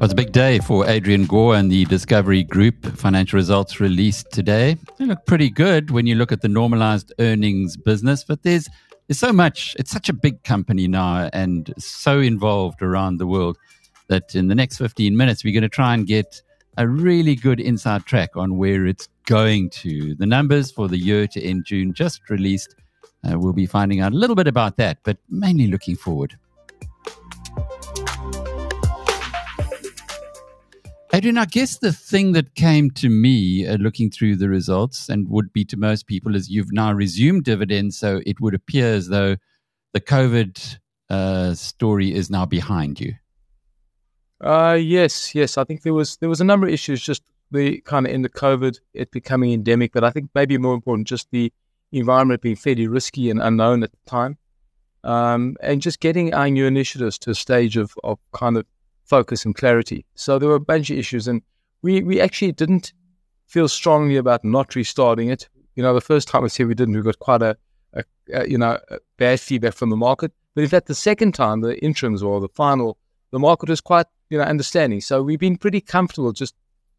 It was a big day for Adrian Gore and the Discovery Group. Financial results released today. They look pretty good when you look at the normalized earnings business, but there's there's so much. It's such a big company now and so involved around the world that in the next 15 minutes we're going to try and get a really good inside track on where it's going to. The numbers for the year to end June just released. Uh, we'll be finding out a little bit about that, but mainly looking forward. Adrian, I guess the thing that came to me uh, looking through the results and would be to most people is you've now resumed dividends. So it would appear as though the COVID uh, story is now behind you. Uh, yes, yes. I think there was there was a number of issues just the kind of in the COVID, it becoming endemic, but I think maybe more important, just the environment being fairly risky and unknown at the time. Um, and just getting our new initiatives to a stage of, of kind of focus and clarity. So there were a bunch of issues, and we, we actually didn't feel strongly about not restarting it. You know, the first time I said we didn't, we got quite a, a, a you know a bad feedback from the market. But in fact, the second time, the interims or the final, the market was quite you know understanding. So we've been pretty comfortable just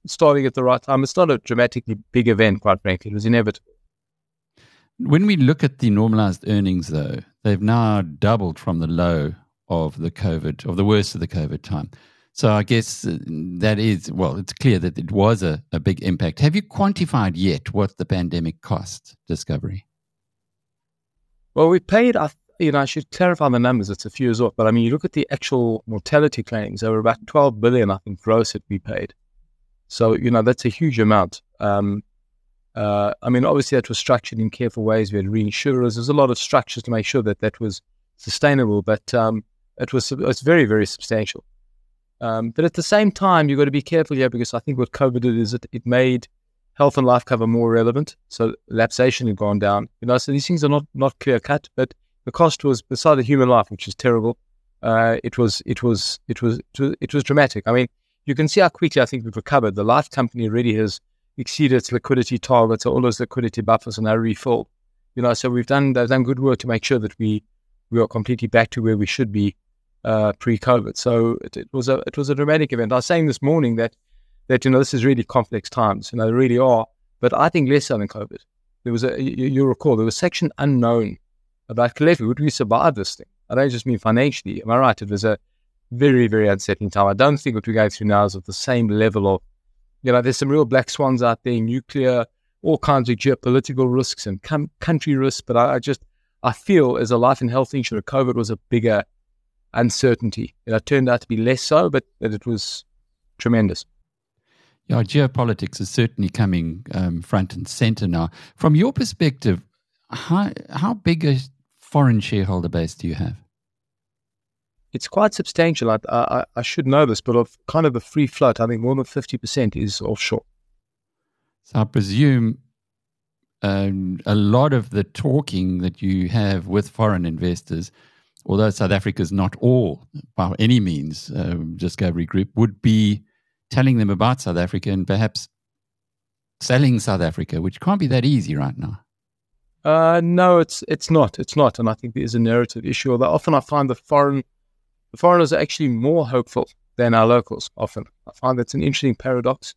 starting at the right time. It's not a dramatically big event, quite frankly. It was inevitable. When we look at the normalized earnings, though, they've now doubled from the low of the COVID, of the worst of the COVID time. So I guess uh, that is, well, it's clear that it was a, a big impact. Have you quantified yet what the pandemic cost Discovery? Well, we paid, you know, I should clarify the numbers. It's a few years off, but I mean, you look at the actual mortality claims, there were about 12 billion, I think, gross that we paid. So, you know, that's a huge amount. Um, uh, I mean, obviously, that was structured in careful ways. We had reinsurers. There's a lot of structures to make sure that that was sustainable. But um, it was it's very very substantial. Um, but at the same time, you've got to be careful here because I think what COVID did is it, it made health and life cover more relevant. So lapsation had gone down. You know, so these things are not not clear cut, but the cost was beside the human life, which is terrible. Uh, it was it was it was it was dramatic. I mean, you can see how quickly I think we've recovered. The life company already has exceeded its liquidity targets. So all those liquidity buffers are now refilled. You know, so we've done they've done good work to make sure that we we are completely back to where we should be uh, pre-COVID. So it, it, was a it was a dramatic event. I was saying this morning that that you know this is really complex times. You know, they really are. But I think less so than COVID. There was a you, you recall there was section unknown about collectively would we survive this thing? I don't just mean financially. Am I right? It was a very very unsettling time. I don't think what we're going through now is of the same level of you know. There's some real black swans out there, nuclear, all kinds of geopolitical risks and com- country risks. But I, I just I feel as a life and health insurer, COVID was a bigger uncertainty. It turned out to be less so, but that it was tremendous. Yeah, geopolitics is certainly coming um, front and center now. From your perspective, how how big a foreign shareholder base do you have? It's quite substantial. I, I, I should know this, but of kind of the free float, I think more than fifty percent is offshore. So I presume um, a lot of the talking that you have with foreign investors although South Africa is not all by any means um, Discovery Group, would be telling them about South Africa and perhaps selling South Africa, which can't be that easy right now. Uh, no, it's it's not. It's not, and I think there's a narrative issue. Although often I find the foreign the foreigners are actually more hopeful than our locals. Often I find that's an interesting paradox.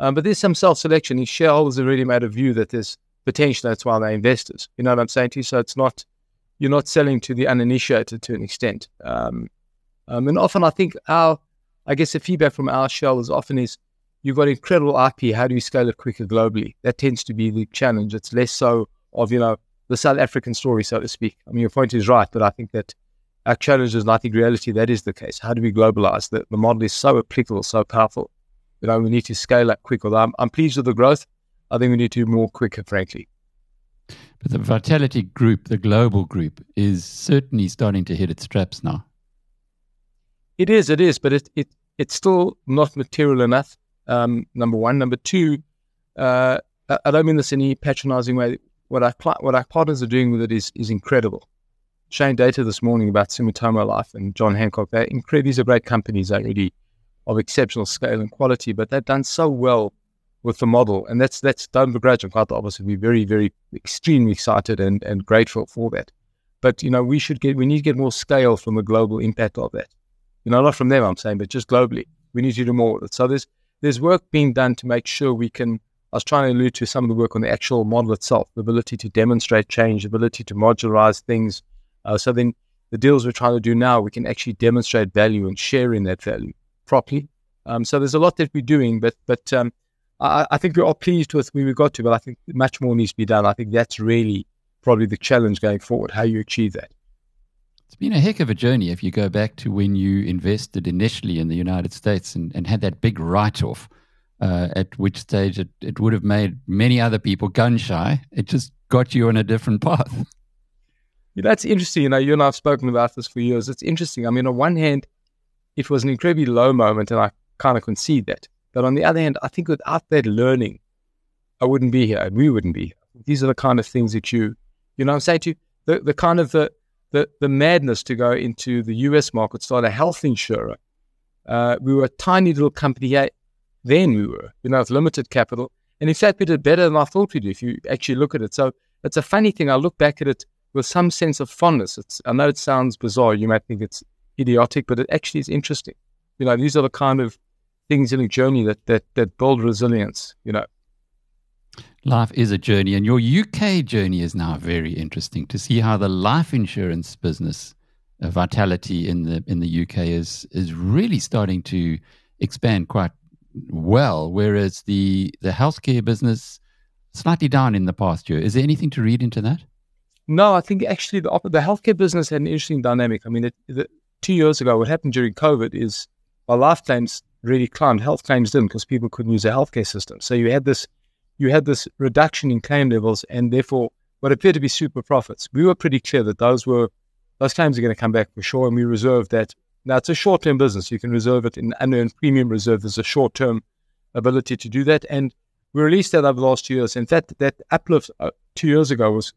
Um, but there's some self-selection. These shareholders have really made a view that there's potential. That's why they're investors. You know what I'm saying to you? So it's not you're not selling to the uninitiated to an extent. Um, um, and often I think our, I guess the feedback from our shareholders often is you've got incredible IP. How do you scale it quicker globally? That tends to be the challenge. It's less so of, you know, the South African story, so to speak. I mean, your point is right, but I think that our challenge is, and I think reality, that is the case. How do we globalize? The, the model is so applicable, so powerful. You know, we need to scale up quicker. I'm, I'm pleased with the growth. I think we need to do more quicker, frankly. But the Vitality Group, the global group, is certainly starting to hit its straps now. It is, it is, but it, it it's still not material enough. Um, number one, number two, uh, I don't mean this in any patronizing way. What our what our partners are doing with it is is incredible. Shane data this morning about Sumitomo Life and John Hancock. They're incredible. These are great companies. They're really of exceptional scale and quality, but they've done so well with the model. And that's that's don't begrudge them quite the opposite. We're very, very extremely excited and, and grateful for that. but you know, we should get we need to get more scale from the global impact of that. You know, not from them, I'm saying, but just globally, we need to do more with it. So there's there's work being done to make sure we can. I was trying to allude to some of the work on the actual model itself, the ability to demonstrate change, the ability to modularize things. Uh, so then the deals we're trying to do now, we can actually demonstrate value and share in that value properly. Um, so there's a lot that we're doing, but but um, I, I, think we're all pleased with where we got to, but I think much more needs to be done. I think that's really probably the challenge going forward, how you achieve that. It's been a heck of a journey if you go back to when you invested initially in the United States and, and had that big write off, uh, at which stage it, it would have made many other people gun shy. It just got you on a different path. That's interesting. You know, you and I have spoken about this for years. It's interesting. I mean, on one hand, it was an incredibly low moment, and I kind of concede that. But on the other hand, I think without that learning, I wouldn't be here, and we wouldn't be here. These are the kind of things that you you know, I'm saying to you, the, the kind of the, the, the madness to go into the US market, start a health insurer. Uh, we were a tiny little company here. then we were, you know, with limited capital. And in fact, we did better than I thought we'd do if you actually look at it. So it's a funny thing. I look back at it with some sense of fondness. It's, I know it sounds bizarre. You might think it's idiotic, but it actually is interesting. You know, these are the kind of things in a journey that, that, that build resilience, you know. Life is a journey, and your UK journey is now very interesting to see how the life insurance business, uh, Vitality in the in the UK, is is really starting to expand quite well, whereas the the healthcare business slightly down in the past year. Is there anything to read into that? No, I think actually the the healthcare business had an interesting dynamic. I mean, it, the, two years ago, what happened during COVID is while life claims really climbed, health claims didn't because people couldn't use the healthcare system. So you had this you had this reduction in claim levels and therefore what appeared to be super profits. We were pretty clear that those were those claims are going to come back for sure, and we reserved that. Now it's a short term business. You can reserve it in unearned premium reserve. There's a short term ability to do that, and we released that over the last two years. In fact, that uplift uh, two years ago was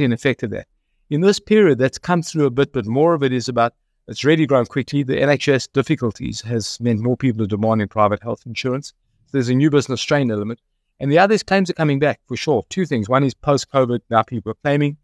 in effect of that. In this period, that's come through a bit, but more of it is about it's really grown quickly. The NHS difficulties has meant more people are demanding private health insurance. So there's a new business strain element. And the other is claims are coming back for sure. Two things. One is post COVID, now people are claiming.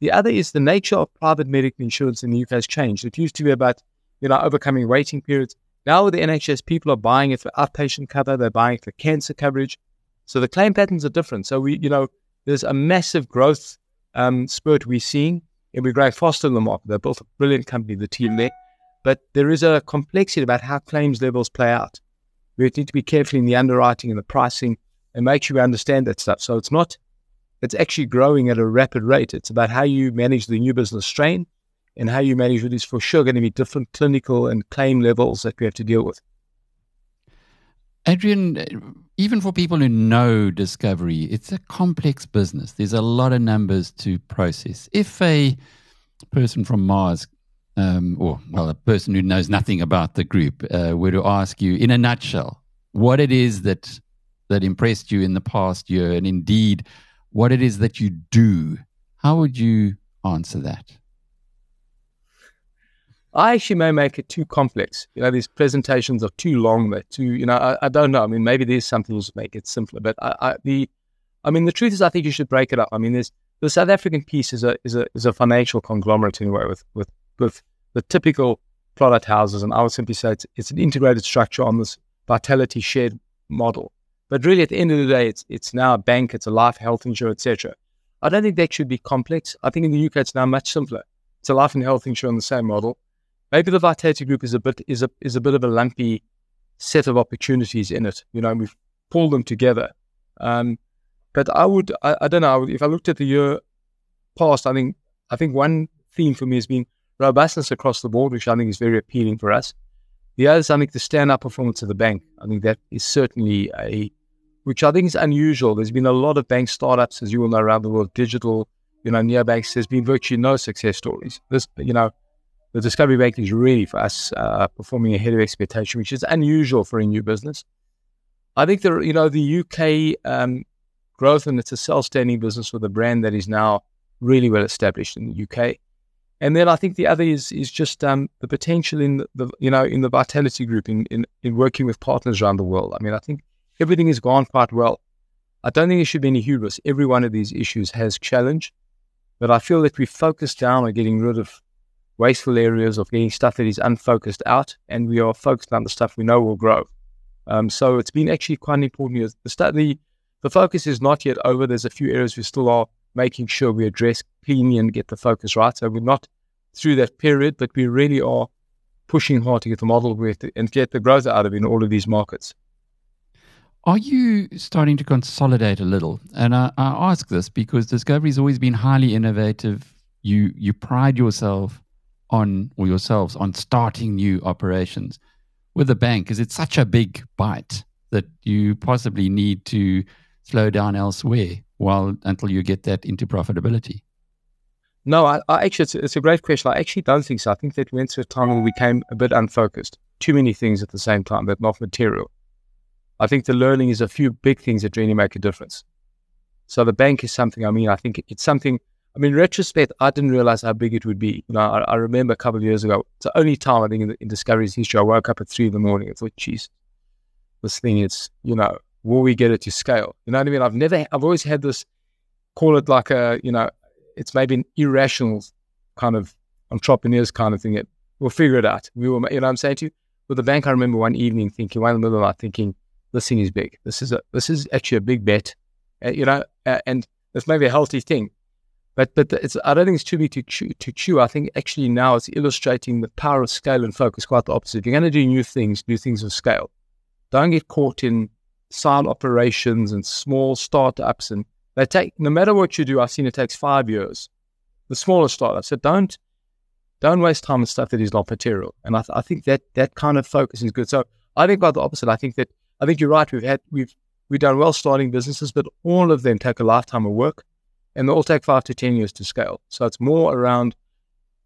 The other is the nature of private medical insurance in the UK has changed. It used to be about, you know, overcoming waiting periods. Now with the NHS, people are buying it for outpatient cover, they're buying it for cancer coverage. So the claim patterns are different. So we, you know, there's a massive growth um, spurt we're seeing, and we're growing faster in the market. They've built a brilliant company, the team there. But there is a complexity about how claims levels play out. We need to be careful in the underwriting and the pricing and make sure we understand that stuff. So it's not, it's actually growing at a rapid rate. It's about how you manage the new business strain and how you manage it is for sure going to be different clinical and claim levels that we have to deal with. Adrian, even for people who know Discovery, it's a complex business. There's a lot of numbers to process. If a person from Mars, um, or well, a person who knows nothing about the group, uh, were to ask you in a nutshell what it is that that impressed you in the past year, and indeed what it is that you do, how would you answer that? I actually may make it too complex. You know, these presentations are too long. They're too, you know, I, I don't know. I mean, maybe there's something to make it simpler. But I, I, the, I mean, the truth is, I think you should break it up. I mean, there's the South African piece is a is a is a financial conglomerate in a way with with with the typical product houses, and I would simply say it's it's an integrated structure on this vitality shared model. But really, at the end of the day, it's it's now a bank, it's a life, health insurance, etc. I don't think that should be complex. I think in the UK it's now much simpler. It's a life and health insurance on the same model. Maybe the Vitality Group is a bit is a is a bit of a lumpy set of opportunities in it. You know, we've pulled them together. Um, but I would, I, I don't know, if I looked at the year past, I think I think one theme for me has been robustness across the board, which I think is very appealing for us. The other is, I think, the stand-up performance of the bank. I think that is certainly a which I think is unusual. There's been a lot of bank startups, as you will know, around the world, digital, you know, neobanks. There's been virtually no success stories. This, you know, the Discovery Bank is really for us uh, performing ahead of expectation, which is unusual for a new business. I think the you know the UK um, growth and it's a self-standing business with a brand that is now really well established in the UK. And then I think the other is is just um, the potential in the, the, you know in the Vitality Group in, in in working with partners around the world. I mean, I think everything has gone quite well. I don't think there should be any hubris. Every one of these issues has challenge. But I feel that we focus down on getting rid of wasteful areas, of getting stuff that is unfocused out, and we are focused on the stuff we know will grow. Um, so it's been actually quite important. The study, the focus is not yet over. There's a few areas we still are making sure we address cleanly and get the focus right. So we're not through that period, but we really are pushing hard to get the model with and get the growth out of in all of these markets. Are you starting to consolidate a little? And I, I ask this because Discovery's always been highly innovative. You you pride yourself on or yourselves on starting new operations with a bank is it such a big bite that you possibly need to slow down elsewhere while until you get that into profitability? No, I, I actually, it's, it's, a great question. I actually don't think so. I think that went through a time when we became a bit unfocused, too many things at the same time that not material. I think the learning is a few big things that really make a difference. So the bank is something. I mean, I think it's something I mean, retrospect, I didn't realize how big it would be. You know, I, I remember a couple of years ago, it's the only time I think in, in Discovery's history, I woke up at three in the morning. I thought, geez, this thing is, you know, will we get it to scale? You know what I mean? I've never, I've always had this, call it like a, you know, it's maybe an irrational kind of entrepreneurs kind of thing. That we'll figure it out. We will, you know what I'm saying to you? With the bank, I remember one evening thinking, one in the middle of the night thinking, this thing is big. This is a, this is actually a big bet, uh, you know, uh, and it's maybe a healthy thing. But but it's, I don't think it's too big to chew, to chew. I think actually now it's illustrating the power of scale and focus. Quite the opposite. If you're going to do new things, do things of scale. Don't get caught in side operations and small startups. And they take no matter what you do. I've seen it takes five years. The smaller startups. So don't don't waste time on stuff that is not material. And I, th- I think that that kind of focus is good. So I think quite the opposite. I think that I think you're right. We've had we've we've done well starting businesses, but all of them take a lifetime of work and they all take five to 10 years to scale. So it's more around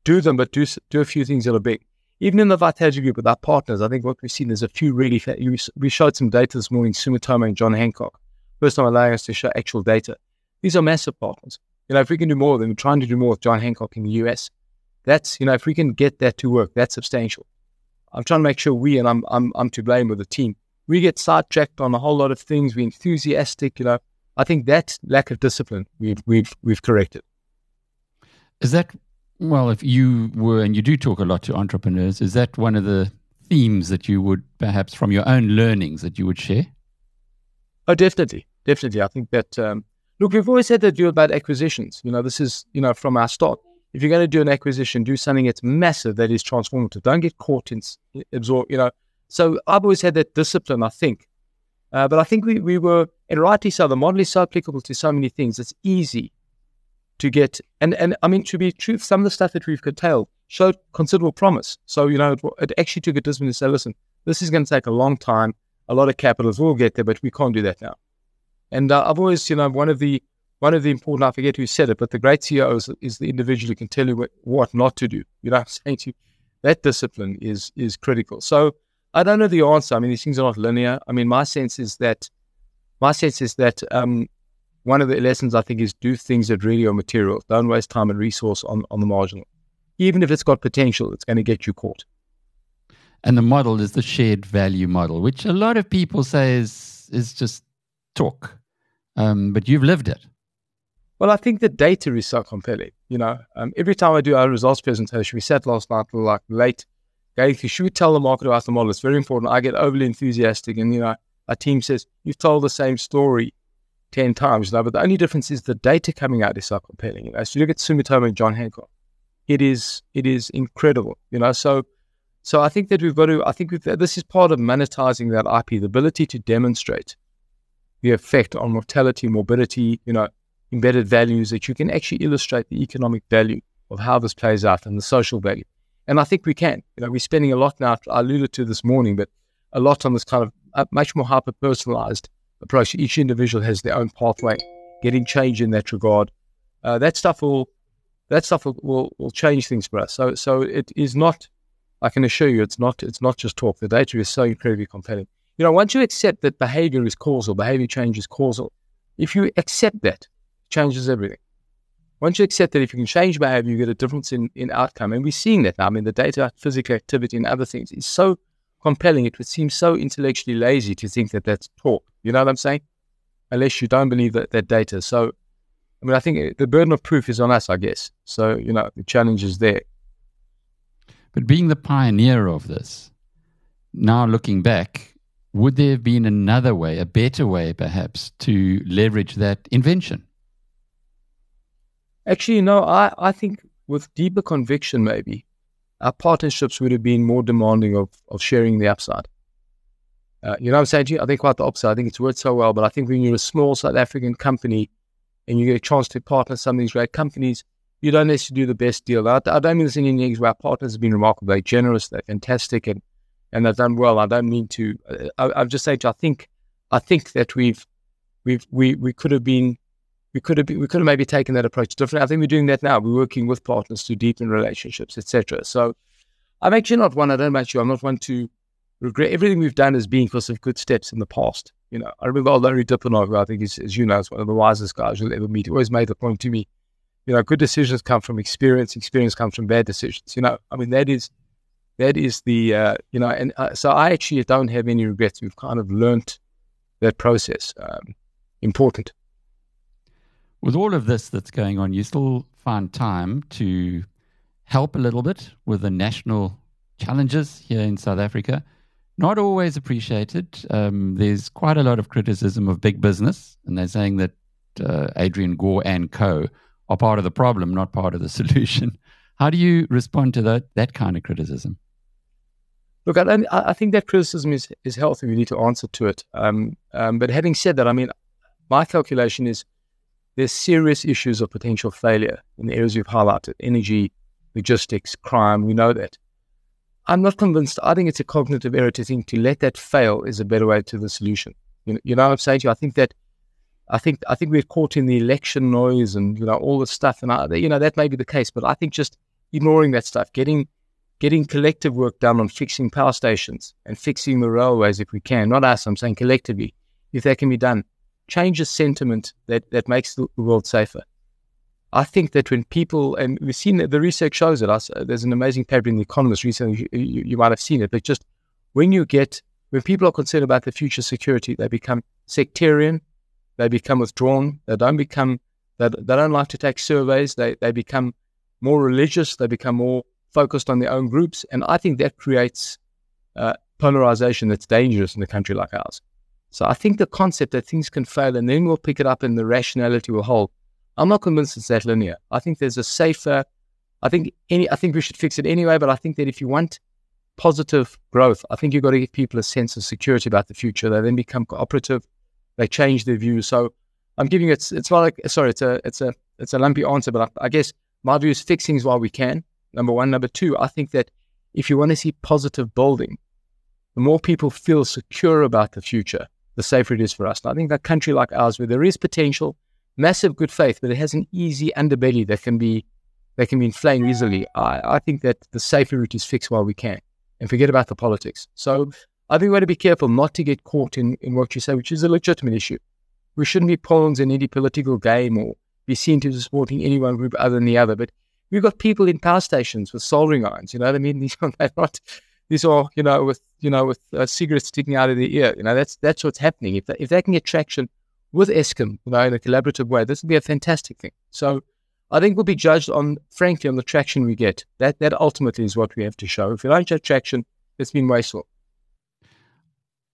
do them, but do, do a few things that are big. Even in the Vitality Group with our partners, I think what we've seen is a few really, fa- we showed some data this morning, Sumitomo and John Hancock. First time allowing us to show actual data. These are massive partners. You know, if we can do more of them, we're trying to do more with John Hancock in the US. That's, you know, if we can get that to work, that's substantial. I'm trying to make sure we, and I'm, I'm, I'm to blame with the team, we get sidetracked on a whole lot of things. We're enthusiastic, you know, I think that lack of discipline we've we've we've corrected. Is that well? If you were and you do talk a lot to entrepreneurs, is that one of the themes that you would perhaps from your own learnings that you would share? Oh, definitely, definitely. I think that um, look, we've always had to do about acquisitions. You know, this is you know from our start. If you're going to do an acquisition, do something that's massive, that is transformative. Don't get caught in absorb. You know, so I've always had that discipline. I think uh, but I think we, we were, and rightly so, the model is so applicable to so many things. It's easy to get, and, and I mean, to be true, some of the stuff that we've curtailed showed considerable promise. So, you know, it, it actually took a discipline to say, listen, this is going to take a long time, a lot of capitals will get there, but we can't do that now. And uh, I've always, you know, one of the, one of the important, I forget who said it, but the great CEO is, is the individual who can tell you what, what not to do. You know I'm saying to you? That discipline is, is critical. So, I don't know the answer. I mean, these things are not linear. I mean, my sense is that my sense is that um, one of the lessons I think is do things that really are material. Don't waste time and resource on, on the marginal. Even if it's got potential, it's going to get you caught. And the model is the shared value model, which a lot of people say is is just talk, um, but you've lived it. Well, I think the data is so compelling. You know, um, every time I do our results presentation, we sat last night like late Okay, you should tell the market about the model, it's very important. I get overly enthusiastic, and you know, our team says you've told the same story ten times now, but the only difference is the data coming out is so compelling. You know, so you look at Sumitomo and John Hancock, it is it is incredible. You know, so so I think that we've got to. I think this is part of monetizing that IP, the ability to demonstrate the effect on mortality, morbidity, you know, embedded values that you can actually illustrate the economic value of how this plays out and the social value. And I think we can. You know, we're spending a lot now. I alluded to this morning, but a lot on this kind of uh, much more hyper personalized approach. Each individual has their own pathway, getting change in that regard. Uh, that stuff will that stuff will, will, will change things for us. So so it is not. I can assure you, it's not. It's not just talk. The data is so incredibly compelling. You know, once you accept that behavior is causal, behavior change is causal. If you accept that, changes everything. Once you accept that if you can change behavior, you get a difference in, in outcome. And we're seeing that now. I mean, the data, physical activity, and other things is so compelling. It would seem so intellectually lazy to think that that's talk. You know what I'm saying? Unless you don't believe that, that data. So I mean, I think the burden of proof is on us, I guess. So, you know, the challenge is there. But being the pioneer of this, now looking back, would there have been another way, a better way perhaps, to leverage that invention? Actually, no, I, I think with deeper conviction, maybe, our partnerships would have been more demanding of, of sharing the upside. Uh, you know what I'm saying to you? I think quite the opposite. I think it's worked so well, but I think when you're a small South African company and you get a chance to partner some of these great companies, you don't necessarily do the best deal. I, I don't mean this in any negative. Our partners have been remarkable. They're generous. They're fantastic, and and they've done well. I don't mean to. Uh, I, I'm just saying. To, I think I think that we've we've we we could have been we could have we could have maybe taken that approach differently. I think we're doing that now. We're working with partners to deepen relationships, etc. So I'm actually not one. I don't match you. I'm not one to regret everything we've done as being because of good steps in the past. You know, I remember Laurie Dippenaar, who I think is, as you know, is one of the wisest guys you'll ever meet. He always made the point to me, you know, good decisions come from experience. Experience comes from bad decisions. You know, I mean, that is, that is the, uh, you know, and uh, so I actually don't have any regrets. We've kind of learnt that process. Um, important. With all of this that's going on, you still find time to help a little bit with the national challenges here in South Africa. Not always appreciated. Um, there's quite a lot of criticism of big business, and they're saying that uh, Adrian Gore and co are part of the problem, not part of the solution. How do you respond to that that kind of criticism? Look, I, I think that criticism is, is healthy. We need to answer to it. Um, um, but having said that, I mean, my calculation is there's serious issues of potential failure in the areas you've highlighted energy, logistics, crime. We know that. I'm not convinced. I think it's a cognitive error to think to let that fail is a better way to the solution. You know, you know what I'm saying to you? I think that I think I think we're caught in the election noise and you know all the stuff, and I, you know that may be the case. But I think just ignoring that stuff, getting getting collective work done on fixing power stations and fixing the railways if we can, not us. I'm saying collectively, if that can be done, changes sentiment that that makes the world safer. I think that when people, and we've seen that the research shows it, there's an amazing paper in The Economist recently, you, you, you, might have seen it, but just when you get, when people are concerned about the future security, they become sectarian, they become withdrawn, they don't become, they, they don't like to take surveys, they, they become more religious, they become more focused on their own groups. And I think that creates uh, polarization that's dangerous in a country like ours. So I think the concept that things can fail and then we'll pick it up and the rationality will hold I'm not convinced it's that linear. I think there's a safer. I think any. I think we should fix it anyway. But I think that if you want positive growth, I think you've got to give people a sense of security about the future. They then become cooperative. They change their views. So I'm giving it. It's not like sorry. It's a. It's a. It's a lumpy answer. But I, I guess my view is fixing is while we can. Number one. Number two. I think that if you want to see positive building, the more people feel secure about the future, the safer it is for us. And I think that country like ours, where there is potential massive good faith, but it has an easy underbelly that can be that can be inflamed easily. I, I think that the safer route is fixed while we can and forget about the politics. So I think we want to be careful not to get caught in, in what you say, which is a legitimate issue. We shouldn't be pawns in any political game or be seen to be supporting any one group other than the other. But we've got people in power stations with soldering irons. You know what I mean? These are not. These are, you know, with you know, with uh, cigarettes sticking out of the ear. You know, that's that's what's happening. If they, if they can get traction with Eskom, you know, in a collaborative way, this would be a fantastic thing. So I think we'll be judged on, frankly, on the traction we get. That that ultimately is what we have to show. If we don't get traction, it's been wasteful.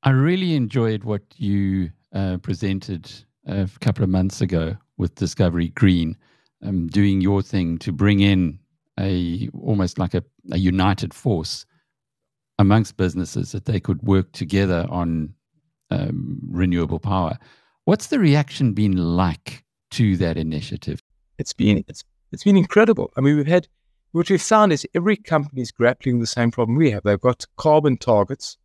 I really enjoyed what you uh, presented a couple of months ago with Discovery Green, um, doing your thing to bring in a almost like a, a united force amongst businesses that they could work together on um, renewable power. What's the reaction been like to that initiative? It's been it's it's been incredible. I mean, we've had what we've found is every company is grappling the same problem we have. They've got carbon targets,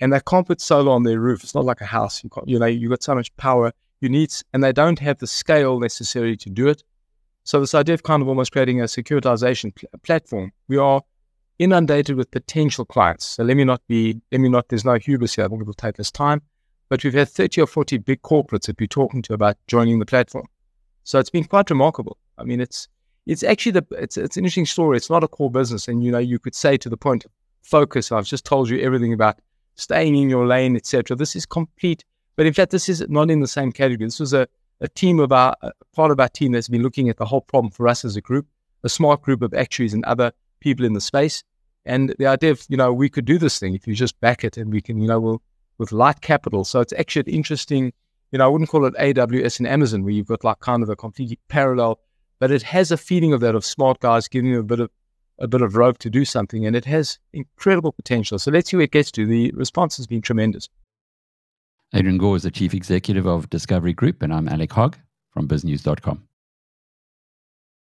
and they can't put solar on their roof. It's not like a house. You, you know, you've got so much power you need, and they don't have the scale necessary to do it. So this idea of kind of almost creating a securitization pl- platform, we are inundated with potential clients. So let me not be, let me not. There's no hubris here. I think it will take this time but we've had 30 or 40 big corporates that we're talking to about joining the platform. So it's been quite remarkable. I mean, it's it's actually the it's it's an interesting story. It's not a core business, and you know you could say to the point focus. I've just told you everything about staying in your lane, etc. This is complete, but in fact, this is not in the same category. This was a a team of our, part of our team that's been looking at the whole problem for us as a group, a smart group of actuaries and other people in the space. And the idea of, you know, we could do this thing if you just back it and we can, you know, we'll, with light capital. So it's actually an interesting, you know, I wouldn't call it AWS and Amazon where you've got like kind of a completely parallel, but it has a feeling of that of smart guys giving you a bit of a bit of rope to do something, and it has incredible potential. So let's see where it gets to. The response has been tremendous. Adrian Gore is the Chief Executive of Discovery Group, and I'm Alec Hogg from BizNews.com.